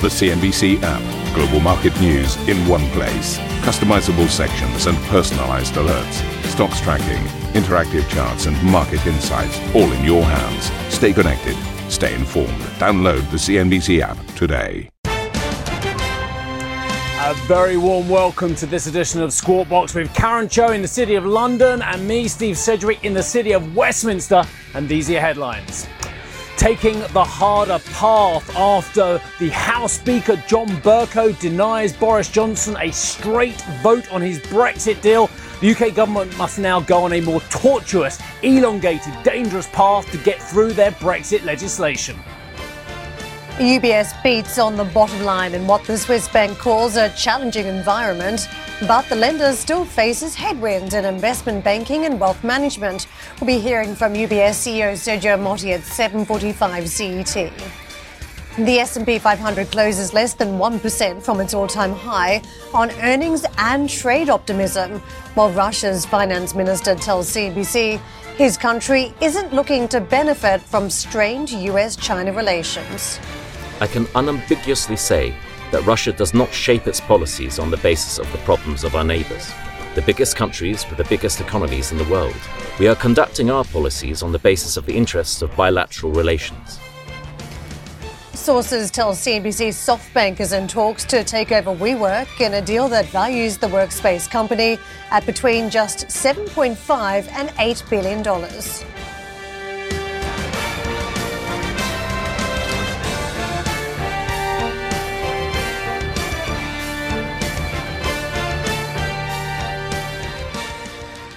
The CNBC app. Global market news in one place. Customizable sections and personalized alerts. Stocks tracking, interactive charts, and market insights all in your hands. Stay connected. Stay informed. Download the CNBC app today. A very warm welcome to this edition of Squawk Box with Karen Tso in the city of London and me, Steve Sedgwick, in the city of Westminster. And these are your headlines taking the harder path after the House Speaker John Bercow denies Boris Johnson a straight vote on his Brexit deal. The UK government must now go on a more tortuous, elongated, dangerous path to get through their Brexit legislation. UBS beats on the bottom line in what the Swiss bank calls a challenging environment. But the lender still faces headwinds in investment banking and wealth management. We'll be hearing from UBS CEO Sergio Ermotti at 7:45 CET. The S&P 500 closes less than 1% from its all-time high on earnings and trade optimism, while Russia's finance minister tells CNBC his country isn't looking to benefit from strained US-China relations. I can unambiguously say that Russia does not shape its policies on the basis of the problems of our neighbours, the biggest countries with the biggest economies in the world. We are conducting our policies on the basis of the interests of bilateral relations. Sources tell CNBC SoftBank is in talks to take over WeWork in a deal that values the workspace company at between just 7.5 and 8 billion dollars.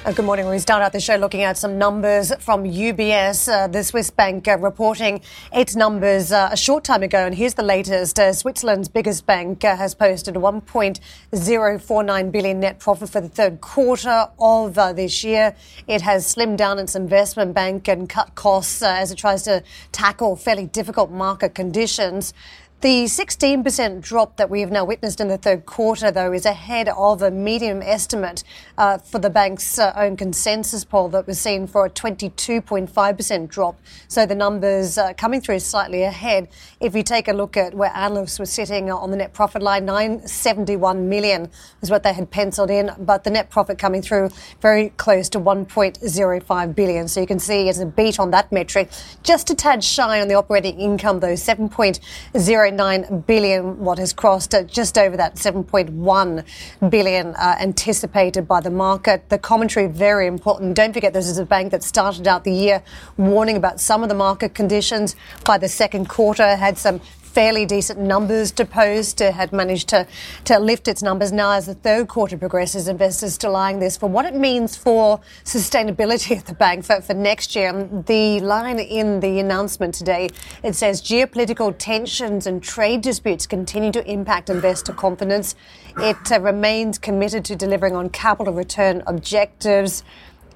Uh, good morning. We start out the show looking at some numbers from UBS, uh, the Swiss bank, uh, reporting its numbers uh, a short time ago. And here's the latest. Uh, Switzerland's biggest bank has posted 1.049 billion net profit for the third quarter of this year. It has slimmed down its investment bank and cut costs as it tries to tackle fairly difficult market conditions. The 16% drop that we have now witnessed in the third quarter, though, is ahead of a medium estimate uh, for the bank's uh, own consensus poll that was seen for a 22.5% drop. So the numbers uh, coming through slightly ahead. If you take a look at where analysts were sitting on the net profit line, 971 million is what they had penciled in, but the net profit coming through very close to 1.05 billion. So you can see it's a beat on that metric. Just a tad shy on the operating income, though, 7.0 9 billion, what has crossed just over that 7.1 billion uh, anticipated by the market. The commentary very important. Don't forget this is a bank that started out the year warning about some of the market conditions. By the second quarter, had some fairly decent numbers to post. It had managed to, to lift its numbers. Now, as the third quarter progresses, investors still eyeing this for what it means for sustainability of the bank for, for next year. The line in the announcement today, it says geopolitical tensions and trade disputes continue to impact investor confidence. It uh, remains committed to delivering on capital return objectives.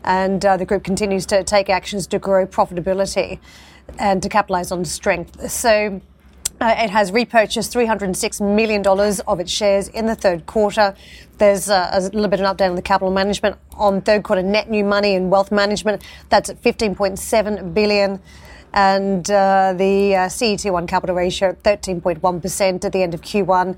And uh, the group continues to take actions to grow profitability and to capitalize on strength. So uh, it has repurchased $306 million of its shares in the third quarter. There's uh, a little bit of an update on the capital management on third quarter net new money and wealth management. That's at 15.7 billion. And uh, the uh, CET1 capital ratio, at 13.1% at the end of Q1 uh,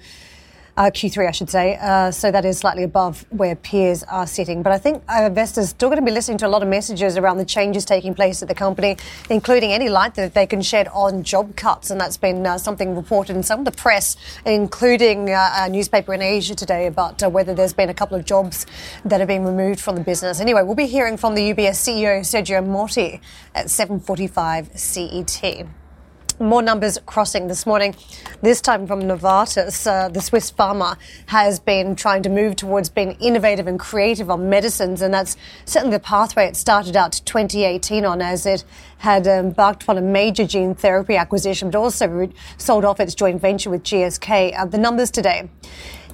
Q3, I should say. Uh, so that is slightly above where peers are sitting. But I think uh, investors still going to be listening to a lot of messages around the changes taking place at the company, including any light that they can shed on job cuts. And that's been uh, something reported in some of the press, including uh, a newspaper in Asia today about uh, whether there's been a couple of jobs that have been removed from the business. Anyway, we'll be hearing from the UBS CEO, Sergio Ermotti, at 7.45 CET more numbers crossing this morning, this time from Novartis. Uh, the Swiss pharma has been trying to move towards being innovative and creative on medicines, and that's certainly the pathway it started out 2018 on as it had embarked on a major gene therapy acquisition, but also sold off its joint venture with GSK. Uh, the numbers today.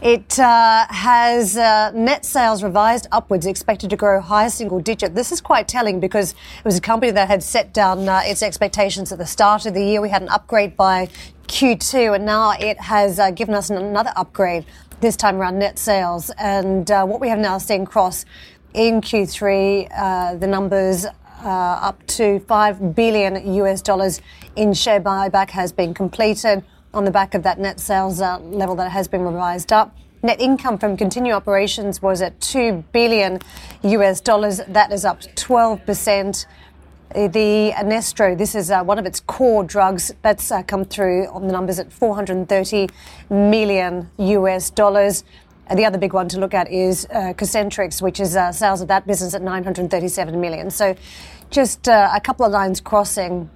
It uh, has uh, net sales revised upwards, expected to grow high single digit. This is quite telling because it was a company that had set down uh, its expectations at the start of the year. We had an upgrade by Q2, and now it has uh, given us another upgrade, this time around net sales. And uh, what we have now seen cross in Q3, uh, the numbers up to 5 billion US dollars in share buyback has been completed. On the back of that net sales uh, level that has been revised up. Net income from continuing operations was at 2 billion US dollars. That is up 12%. The Entresto, this is uh, one of its core drugs that's uh, come through on the numbers at 430 million US dollars. And the other big one to look at is uh, which is uh, sales of that business at 937 million. So just uh, a couple of lines crossing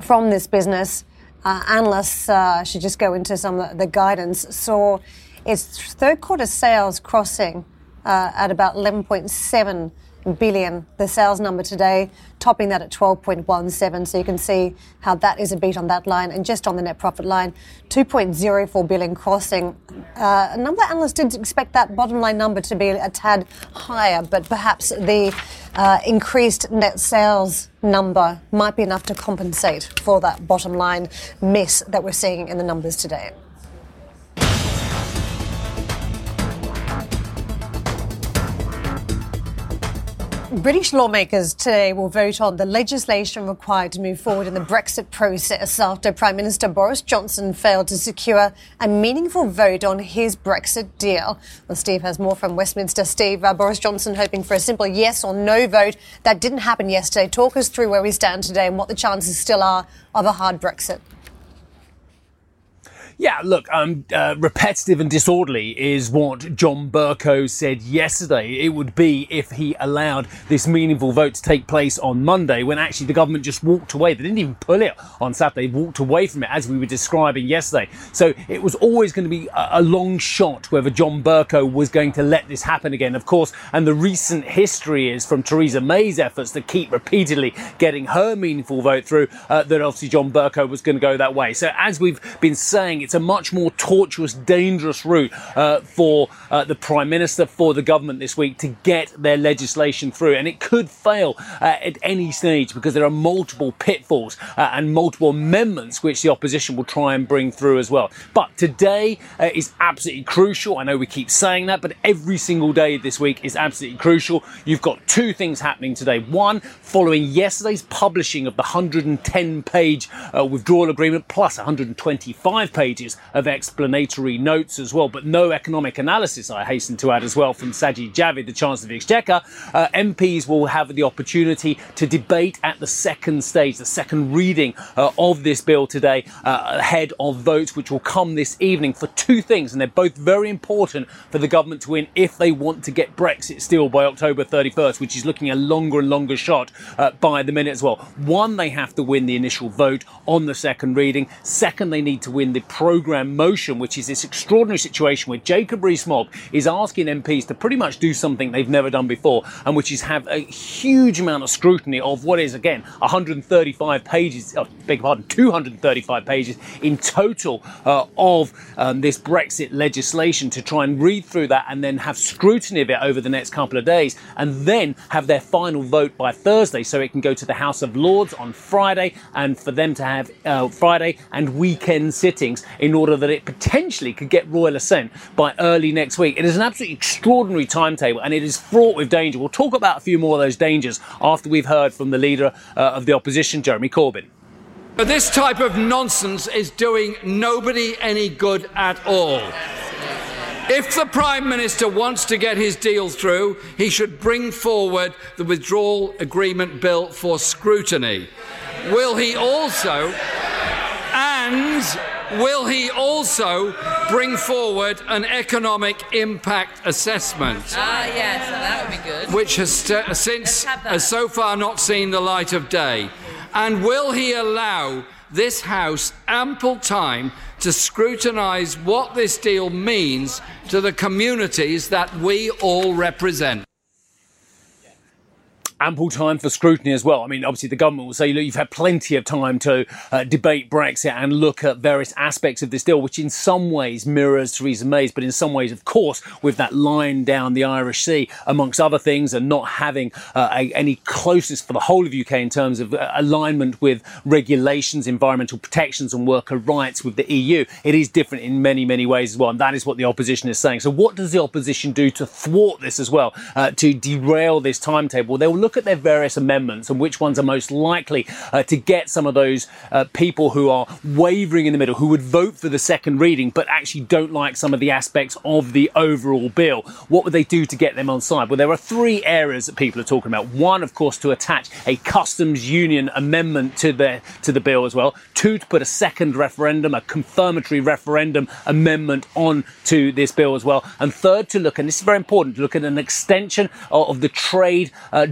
from this business. Uh, analysts uh, should just go into some of the guidance. Saw its third quarter sales crossing uh, at about 11.7 billion, the sales number today, topping that at 12.17. So you can see how that is a beat on that line. And just on the net profit line, 2.04 billion crossing. Uh, a number of analysts did expect that bottom line number to be a tad higher, but perhaps the uh, increased net sales number might be enough to compensate for that bottom line miss that we're seeing in the numbers today. British lawmakers today will vote on the legislation required to move forward in the Brexit process after Prime Minister Boris Johnson failed to secure a meaningful vote on his Brexit deal. Well, Steve has more from Westminster. Steve, uh, Boris Johnson hoping for a simple yes or no vote. That didn't happen yesterday. Talk us through where we stand today and what the chances still are of a hard Brexit. Yeah, look, um, uh, repetitive and disorderly is what John Bercow said yesterday it would be if he allowed this meaningful vote to take place on Monday, when actually the government just walked away. They didn't even pull it on Saturday, they walked away from it as we were describing yesterday. So it was always going to be a, a long shot whether John Bercow was going to let this happen again, of course. And the recent history is from Theresa May's efforts to keep repeatedly getting her meaningful vote through, uh, that obviously John Bercow was going to go that way. So as we've been saying, it's a much more tortuous, dangerous route uh, for uh, the Prime Minister, for the government this week to get their legislation through. And it could fail uh, at any stage because there are multiple pitfalls uh, and multiple amendments which the opposition will try and bring through as well. But today uh, is absolutely crucial. I know we keep saying that, but every single day this week is absolutely crucial. You've got two things happening today. One, following yesterday's publishing of the 110 page withdrawal agreement plus 125 pages of explanatory notes as well, but no economic analysis, I hasten to add as well, from Sajid Javid, the Chancellor of the Exchequer. Uh, MPs will have the opportunity to debate at the second stage, the second reading uh, of this bill today, uh, ahead of votes which will come this evening for two things, and they're both very important for the government to win if they want to get Brexit still by October 31st, which is looking a longer and longer shot uh, by the minute as well. One, they have to win the initial vote on the second reading. Second, they need to win the programme motion, which is this extraordinary situation where Jacob Rees-Mogg is asking MPs to pretty much do something they've never done before, and which is have a huge amount of scrutiny of what is again 135 pages, oh, beg pardon, 235 pages in total uh, of um, this Brexit legislation to try and read through that and then have scrutiny of it over the next couple of days, and then have their final vote by Thursday, so it can go to the House of Lords on Friday, and for them to have uh, Friday and weekend sittings in order that it potentially could get royal assent by early next week. It is an absolutely extraordinary timetable and it is fraught with danger. We'll talk about a few more of those dangers after we've heard from the leader uh, of the opposition, Jeremy Corbyn. But this type of nonsense is doing nobody any good at all. If the Prime Minister wants to get his deal through, he should bring forward the withdrawal agreement bill for scrutiny. Will he also, and will he also bring forward an economic impact assessment? Ah, yes, that would be good. Which has since has so far not seen the light of day. And will he allow this House ample time to scrutinise what this deal means to the communities that we all represent? Ample time for scrutiny as well. I mean, obviously, the government will say, look, you've had plenty of time to uh, debate Brexit and look at various aspects of this deal, which in some ways mirrors Theresa May's, but in some ways, of course, with that line down the Irish Sea, amongst other things, and not having uh, a, any closeness for the whole of UK in terms of uh, alignment with regulations, environmental protections, and worker rights with the EU. It is different in many, many ways as well, and that is what the opposition is saying. So, what does the opposition do to thwart this as well, uh, to derail this timetable? They'll look look at their various amendments and which ones are most likely uh, to get some of those uh, people who are wavering in the middle, who would vote for the second reading but actually don't like some of the aspects of the overall bill. What would they do to get them on side? Well, there are three areas that people are talking about. One, of course, to attach a customs union amendment to the to the bill as well. Two, to put a second referendum, a confirmatory referendum amendment on to this bill as well. And third, to look, and this is very important, to look at an extension of the trade uh,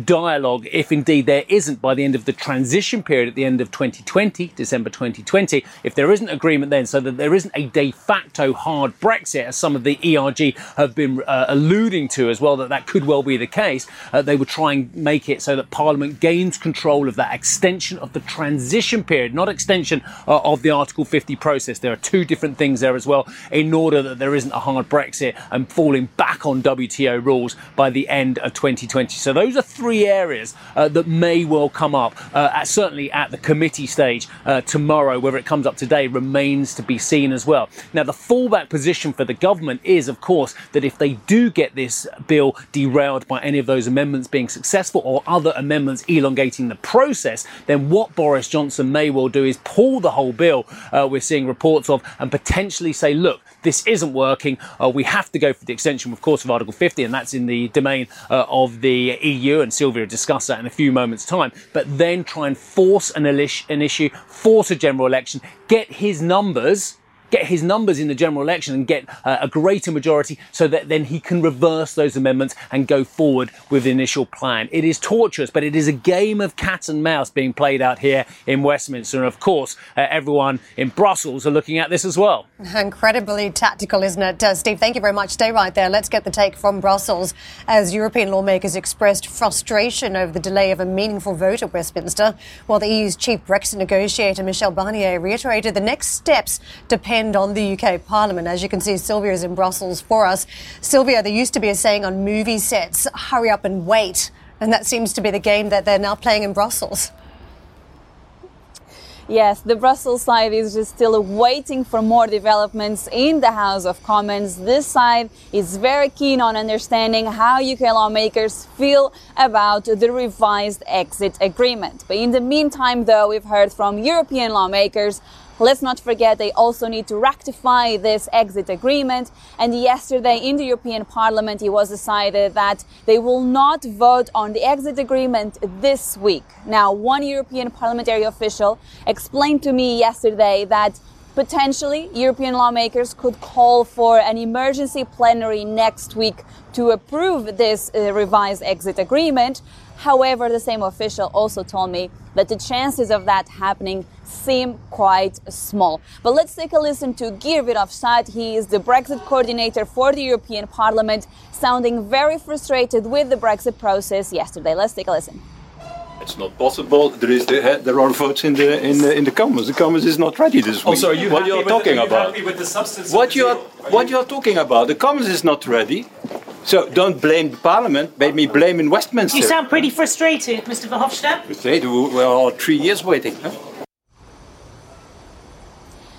if indeed there isn't by the end of the transition period at the end of 2020, December 2020, if there isn't agreement then, so that there isn't a de facto hard Brexit, as some of the ERG have been uh, alluding to as well, that that could well be the case, uh, they would try and make it so that Parliament gains control of that extension of the transition period, not extension uh, of the Article 50 process. There are two different things there as well, in order that there isn't a hard Brexit and falling back on WTO rules by the end of 2020. So those are three areas uh, that may well come up, uh, at, certainly at the committee stage uh, tomorrow. Whether it comes up today remains to be seen as well. Now, the fallback position for the government is, of course, that if they do get this bill derailed by any of those amendments being successful or other amendments elongating the process, then what Boris Johnson may well do is pull the whole bill, uh, we're seeing reports of, and potentially say, look, this isn't working. Uh, we have to go for the extension, of course, of Article 50, and that's in the domain uh, of the EU. And Sylvia will discuss that in a few moments' time. But then try and force an, an issue, force a general election, get his numbers get his numbers in the general election and get uh, a greater majority so that then he can reverse those amendments and go forward with the initial plan. It is torturous, but it is a game of cat and mouse being played out here in Westminster. And of course, uh, everyone in Brussels are looking at this as well. Incredibly tactical, isn't it? Uh, Steve, thank you very much. Stay right there. Let's get the take from Brussels as European lawmakers expressed frustration over the delay of a meaningful vote at Westminster, while the EU's chief Brexit negotiator, Michel Barnier, reiterated the next steps depend depend on the UK Parliament. As you can see, Sylvia is in Brussels for us. Sylvia, there used to be a saying on movie sets hurry up and wait. And that seems to be the game that they're now playing in Brussels. Yes, the Brussels side is just still waiting for more developments in the House of Commons. This side is very keen on understanding how UK lawmakers feel about the revised exit agreement. But in the meantime, though, we've heard from European lawmakers Let's not forget they also need to rectify this exit agreement. And yesterday in the European Parliament, it was decided that they will not vote on the exit agreement this week. Now, one European parliamentary official explained to me yesterday that potentially European lawmakers could call for an emergency plenary next week to approve this uh, revised exit agreement. However, the same official also told me that the chances of that happening seem quite small. But let's take a listen to Guy Verhofstadt. He is the Brexit coordinator for the European Parliament, sounding very frustrated with the Brexit process yesterday. Let's take a listen. It's not possible. There is the, uh, there are votes in the in the, in the Commons. The Commons is not ready this week. Also, are you what you are talking about? what you are, are what you are talking about? The Commons is not ready. So don't blame the Parliament, make me blame in Westminster. You sound pretty frustrated, Mr. Verhofstadt. Frustrated? We're all three years waiting. Huh?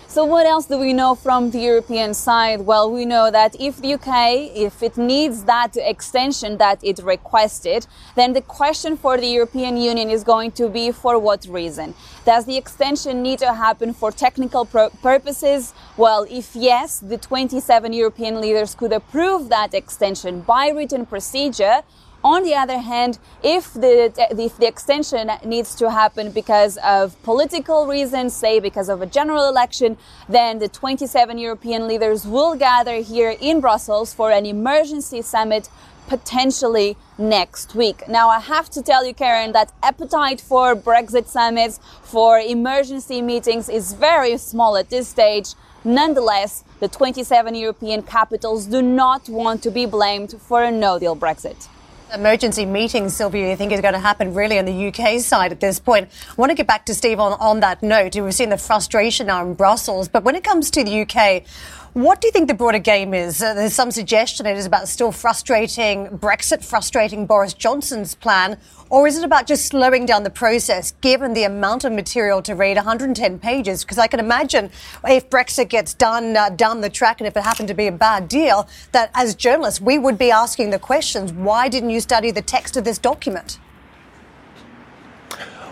So what else do we know from the European side? Well, we know that if the UK, if it needs that extension that it requested, then the question for the European Union is going to be for what reason? Does the extension need to happen for technical purposes? Well, if yes, the 27 European leaders could approve that extension by written procedure, on the other hand, if the, if the extension needs to happen because of political reasons, say because of a general election, then the 27 European leaders will gather here in Brussels for an emergency summit potentially next week. Now, I have to tell you, Karen, that appetite for Brexit summits, for emergency meetings is very small at this stage. Nonetheless, the 27 European capitals do not want to be blamed for a no deal Brexit. Emergency meeting, Sylvia, you think is going to happen really on the UK side at this point. I want to get back to Steve on, on that note. We've seen the frustration now in Brussels, but when it comes to the UK, what do you think the broader game is? Uh, there's some suggestion it is about still frustrating Brexit, frustrating Boris Johnson's plan, or is it about just slowing down the process given the amount of material to read 110 pages? Because I can imagine if Brexit gets done uh, down the track and if it happened to be a bad deal, that as journalists we would be asking the questions why didn't you study the text of this document?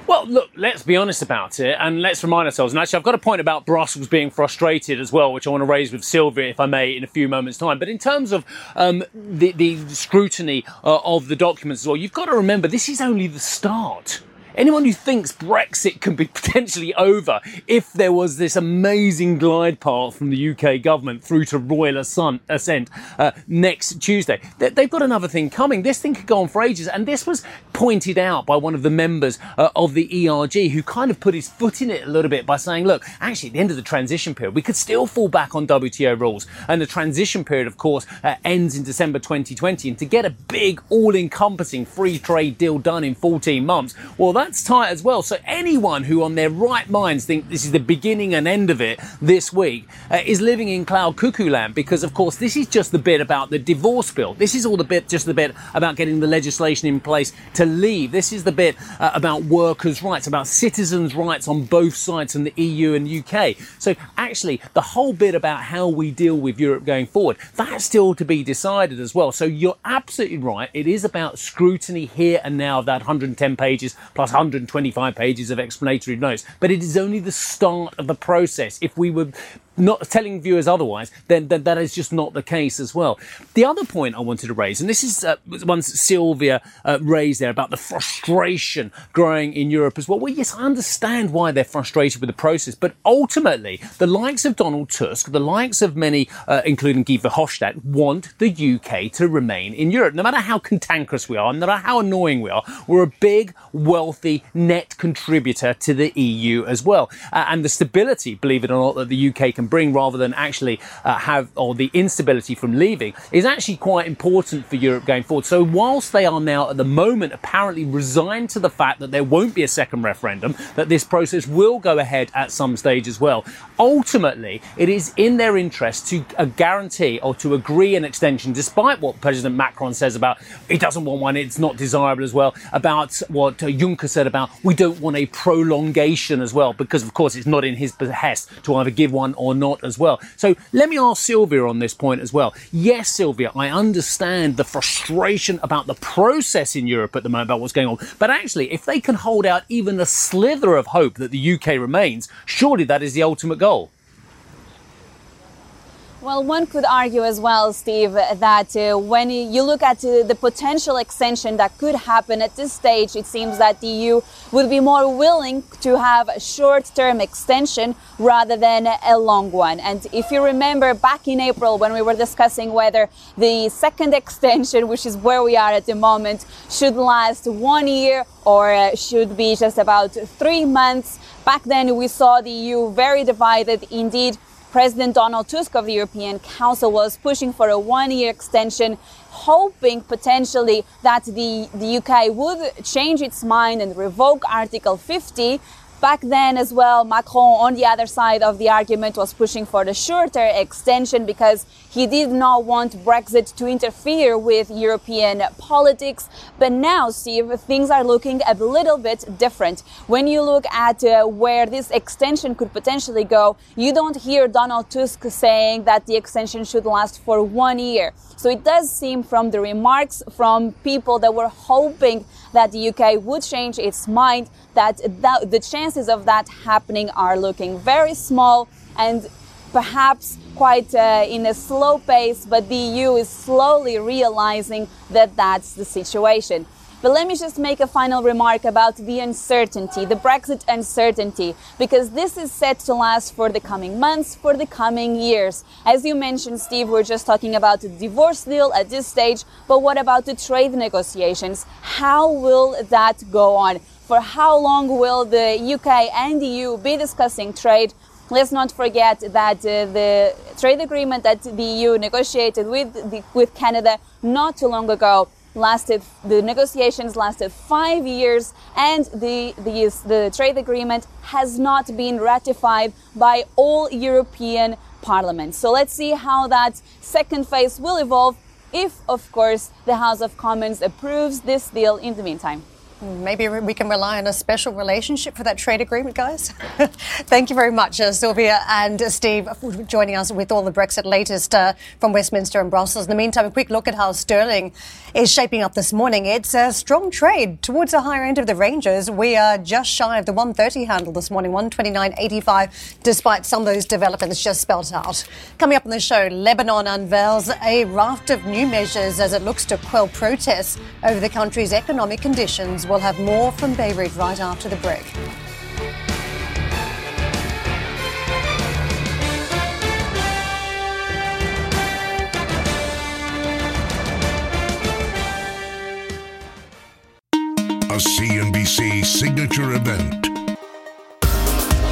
Well, look, let's be honest about it and let's remind ourselves. And actually, I've got a point about Brussels being frustrated as well, which I want to raise with Sylvia, if I may, in a few moments' time. But in terms of um, the, the, scrutiny uh, of the documents as well, you've got to remember this is only the start. Anyone who thinks Brexit can be potentially over if there was this amazing glide path from the UK government through to royal assent uh, next Tuesday, they've got another thing coming. This thing could go on for ages. And this was pointed out by one of the members uh, of the ERG who kind of put his foot in it a little bit by saying, look, actually, at the end of the transition period, we could still fall back on WTO rules. And the transition period, of course, uh, ends in December 2020. And to get a big, all encompassing free trade deal done in 14 months, well, that that's tight as well. So anyone who on their right minds think this is the beginning and end of it this week uh, is living in cloud cuckoo land because of course this is just the bit about the divorce bill. This is all the bit, just the bit about getting the legislation in place to leave. This is the bit uh, about workers' rights, about citizens' rights on both sides in the EU and UK. So actually the whole bit about how we deal with Europe going forward, that's still to be decided as well. So you're absolutely right. It is about scrutiny here and now of that 110 pages plus 125 pages of explanatory notes, but it is only the start of the process. If we were not telling viewers otherwise, then, then, that is just not the case as well. The other point I wanted to raise, and this is uh, one Sylvia uh, raised there about the frustration growing in Europe as well. Well, yes, I understand why they're frustrated with the process, but ultimately, the likes of Donald Tusk, the likes of many, uh, including Guy Verhofstadt, want the UK to remain in Europe. No matter how cantankerous we are, no matter how annoying we are, we're a big, wealthy net contributor to the EU as well. Uh, and the stability, believe it or not, that the UK can can bring rather than actually uh, have, or the instability from leaving, is actually quite important for Europe going forward. So, whilst they are now at the moment apparently resigned to the fact that there won't be a second referendum, that this process will go ahead at some stage as well, ultimately it is in their interest to uh, guarantee or to agree an extension, despite what President Macron says about he doesn't want one, it's not desirable as well, about what uh, Juncker said about we don't want a prolongation as well, because of course it's not in his behest to either give one or not as well. So let me ask Sylvia on this point as well. Yes, Sylvia, I understand the frustration about the process in Europe at the moment about what's going on. But actually, if they can hold out even a slither of hope that the UK remains, surely that is the ultimate goal. Well, one could argue as well, Steve, that uh, when you look at uh, the potential extension that could happen at this stage, it seems that the EU would be more willing to have a short-term extension rather than a long one. And if you remember back in April when we were discussing whether the second extension, which is where we are at the moment, should last one year or uh, should be just about three months, back then we saw the EU very divided indeed President Donald Tusk of the European Council was pushing for a one year extension, hoping potentially that the, the UK would change its mind and revoke Article 50 Back then as well, Macron on the other side of the argument was pushing for the shorter extension because he did not want Brexit to interfere with European politics. But now, Steve, things are looking a little bit different. When you look at uh, where this extension could potentially go, you don't hear Donald Tusk saying that the extension should last for one year. So it does seem from the remarks from people that were hoping that the UK would change its mind that, that the chances of that happening are looking very small and perhaps quite uh, in a slow pace, but the EU is slowly realizing that that's the situation. But let me just make a final remark about the uncertainty, the Brexit uncertainty, because this is set to last for the coming months, for the coming years. As you mentioned, Steve, we're just talking about the divorce deal at this stage, but what about the trade negotiations? How will that go on? For how long will the UK and the EU be discussing trade? Let's not forget that uh, the trade agreement that the EU negotiated with, the, with Canada not too long ago lasted the negotiations lasted five years and the, the, the trade agreement has not been ratified by all European parliaments. So let's see how that second phase will evolve if, of course, the House of Commons approves this deal in the meantime. Maybe we can rely on a special relationship for that trade agreement, guys. Thank you very much, uh, Sylvia and uh, Steve, for joining us with all the Brexit latest uh, from Westminster and Brussels. In the meantime, a quick look at how sterling is shaping up this morning. It's a strong trade towards the higher end of the ranges. We are just shy of the 130 handle this morning, 129.85, despite some of those developments just spelt out. Coming up on the show, Lebanon unveils a raft of new measures as it looks to quell protests over the country's economic conditions. We'll have more from Beirut right after the break. A CNBC signature event.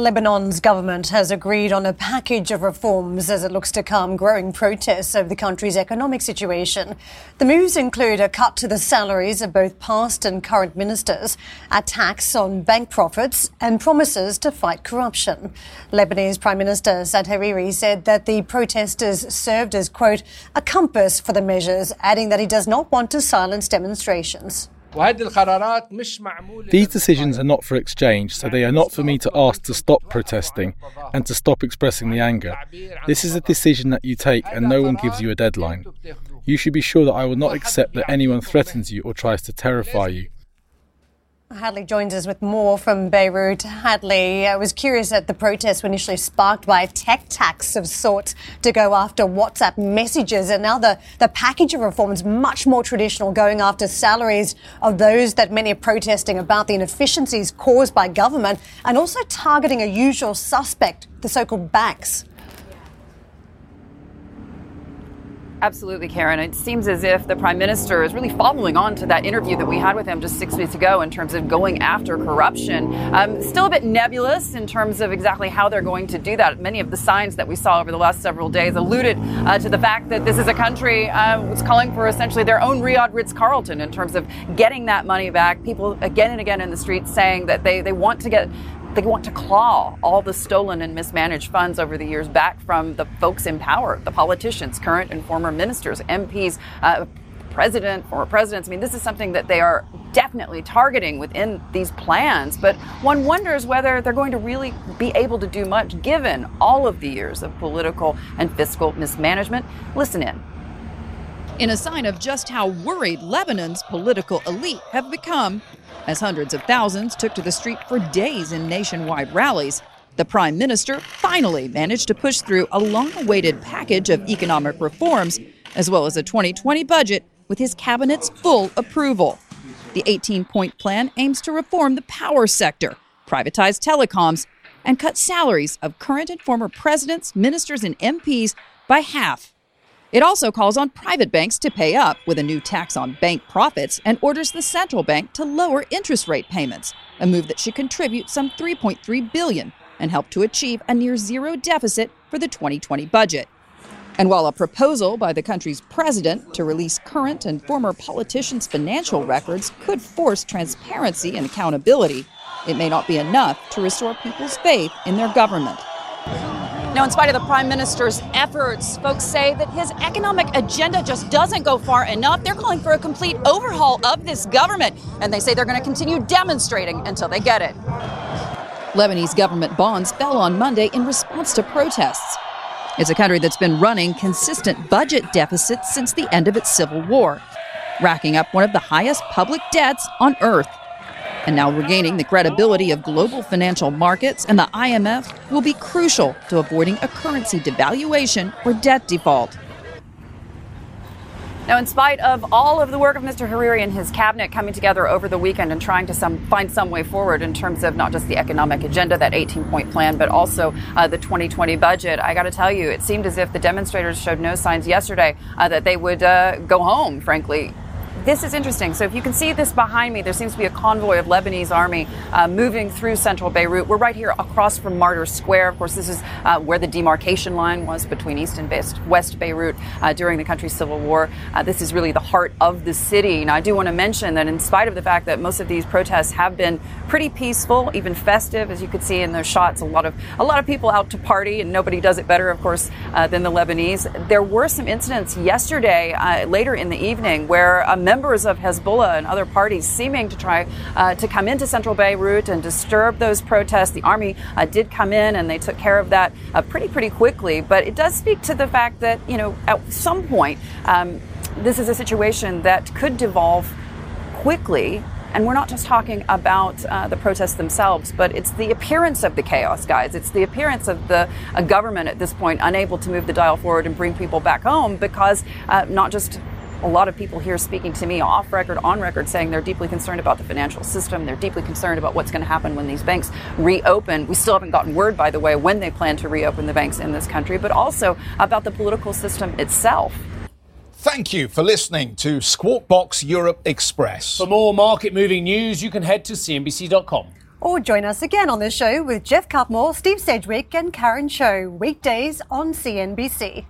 Lebanon's government has agreed on a package of reforms as it looks to calm growing protests over the country's economic situation. The moves include a cut to the salaries of both past and current ministers, a tax on bank profits, and promises to fight corruption. Lebanese Prime Minister Saad Hariri said that the protesters served as, quote, a compass for the measures, adding that he does not want to silence demonstrations. These decisions are not for exchange, so they are not for me to ask to stop protesting and to stop expressing the anger. This is a decision that you take, and no one gives you a deadline. You should be sure that I will not accept that anyone threatens you or tries to terrify you. Hadley joins us with more from Beirut. Hadley, I was curious that the protests were initially sparked by a tech tax of sorts to go after WhatsApp messages, and now the, the package of reforms much more traditional, going after salaries of those that many are protesting about the inefficiencies caused by government, and also targeting a usual suspect, the so-called banks. Absolutely, Karen. It seems as if the Prime Minister is really following on to that interview that we had with him just six weeks ago in terms of going after corruption. Um, still a bit nebulous in terms of exactly how they're going to do that. Many of the signs that we saw over the last several days alluded uh, to the fact that this is a country uh, calling for essentially their own Riyadh Ritz Carlton in terms of getting that money back. People again and again in the streets saying that they, they want to get they want to claw all the stolen and mismanaged funds over the years back from the folks in power, the politicians, current and former ministers, MPs, uh, president, former presidents. I mean, this is something that they are definitely targeting within these plans, but one wonders whether they're going to really be able to do much given all of the years of political and fiscal mismanagement. Listen in. In a sign of just how worried Lebanon's political elite have become, as hundreds of thousands took to the street for days in nationwide rallies, the Prime Minister finally managed to push through a long awaited package of economic reforms, as well as a 2020 budget with his cabinet's full approval. The 18 point plan aims to reform the power sector, privatize telecoms, and cut salaries of current and former presidents, ministers, and MPs by half it also calls on private banks to pay up with a new tax on bank profits and orders the central bank to lower interest rate payments, a move that should contribute some 3.3 billion and help to achieve a near zero deficit for the 2020 budget. And while a proposal by the country's president to release current and former politicians' financial records could force transparency and accountability, it may not be enough to restore people's faith in their government. Now, in spite of the Prime Minister's efforts, folks say that his economic agenda just doesn't go far enough. They're calling for a complete overhaul of this government, and they say they're going to continue demonstrating until they get it. Lebanese government bonds fell on Monday in response to protests. It's a country that's been running consistent budget deficits since the end of its civil war, racking up one of the highest public debts on earth and now regaining the credibility of global financial markets and the IMF will be crucial to avoiding a currency devaluation or debt default. Now, in spite of all of the work of Mr. Hariri and his cabinet coming together over the weekend and trying to some, find some way forward in terms of not just the economic agenda, that 18 point plan, but also uh, the 2020 budget, I got to tell you, it seemed as if the demonstrators showed no signs yesterday uh, that they would uh, go home, frankly this is interesting. So if you can see this behind me, there seems to be a convoy of Lebanese army uh, moving through central Beirut. We're right here across from Martyr Square. Of course, this is uh, where the demarcation line was between East and West, West Beirut uh, during the country's civil war. Uh, this is really the heart of the city. Now, I do want to mention that in spite of the fact that most of these protests have been pretty peaceful, even festive, as you could see in those shots, a lot of a lot of people out to party, and nobody does it better, of course, uh, than the Lebanese. There were some incidents yesterday, uh, later in the evening, where a members of Hezbollah and other parties seeming to try uh, to come into central Beirut and disturb those protests. The army uh, did come in and they took care of that uh, pretty, pretty quickly. But it does speak to the fact that, you know, at some point, um, this is a situation that could devolve quickly and we're not just talking about uh, the protests themselves, but it's the appearance of the chaos, guys. It's the appearance of the government at this point unable to move the dial forward and bring people back home because uh, not just a lot of people here speaking to me off record, on record, saying they're deeply concerned about the financial system. They're deeply concerned about what's going to happen when these banks reopen. We still haven't gotten word, by the way, when they plan to reopen the banks in this country, but also about the political system itself. Thank you for listening to Squawk Box Europe Express. For more market moving news, you can head to CNBC.com. Or join us again on the show with Geoff Cutmore, Steve Sedgwick, and Karen Tso, weekdays on CNBC.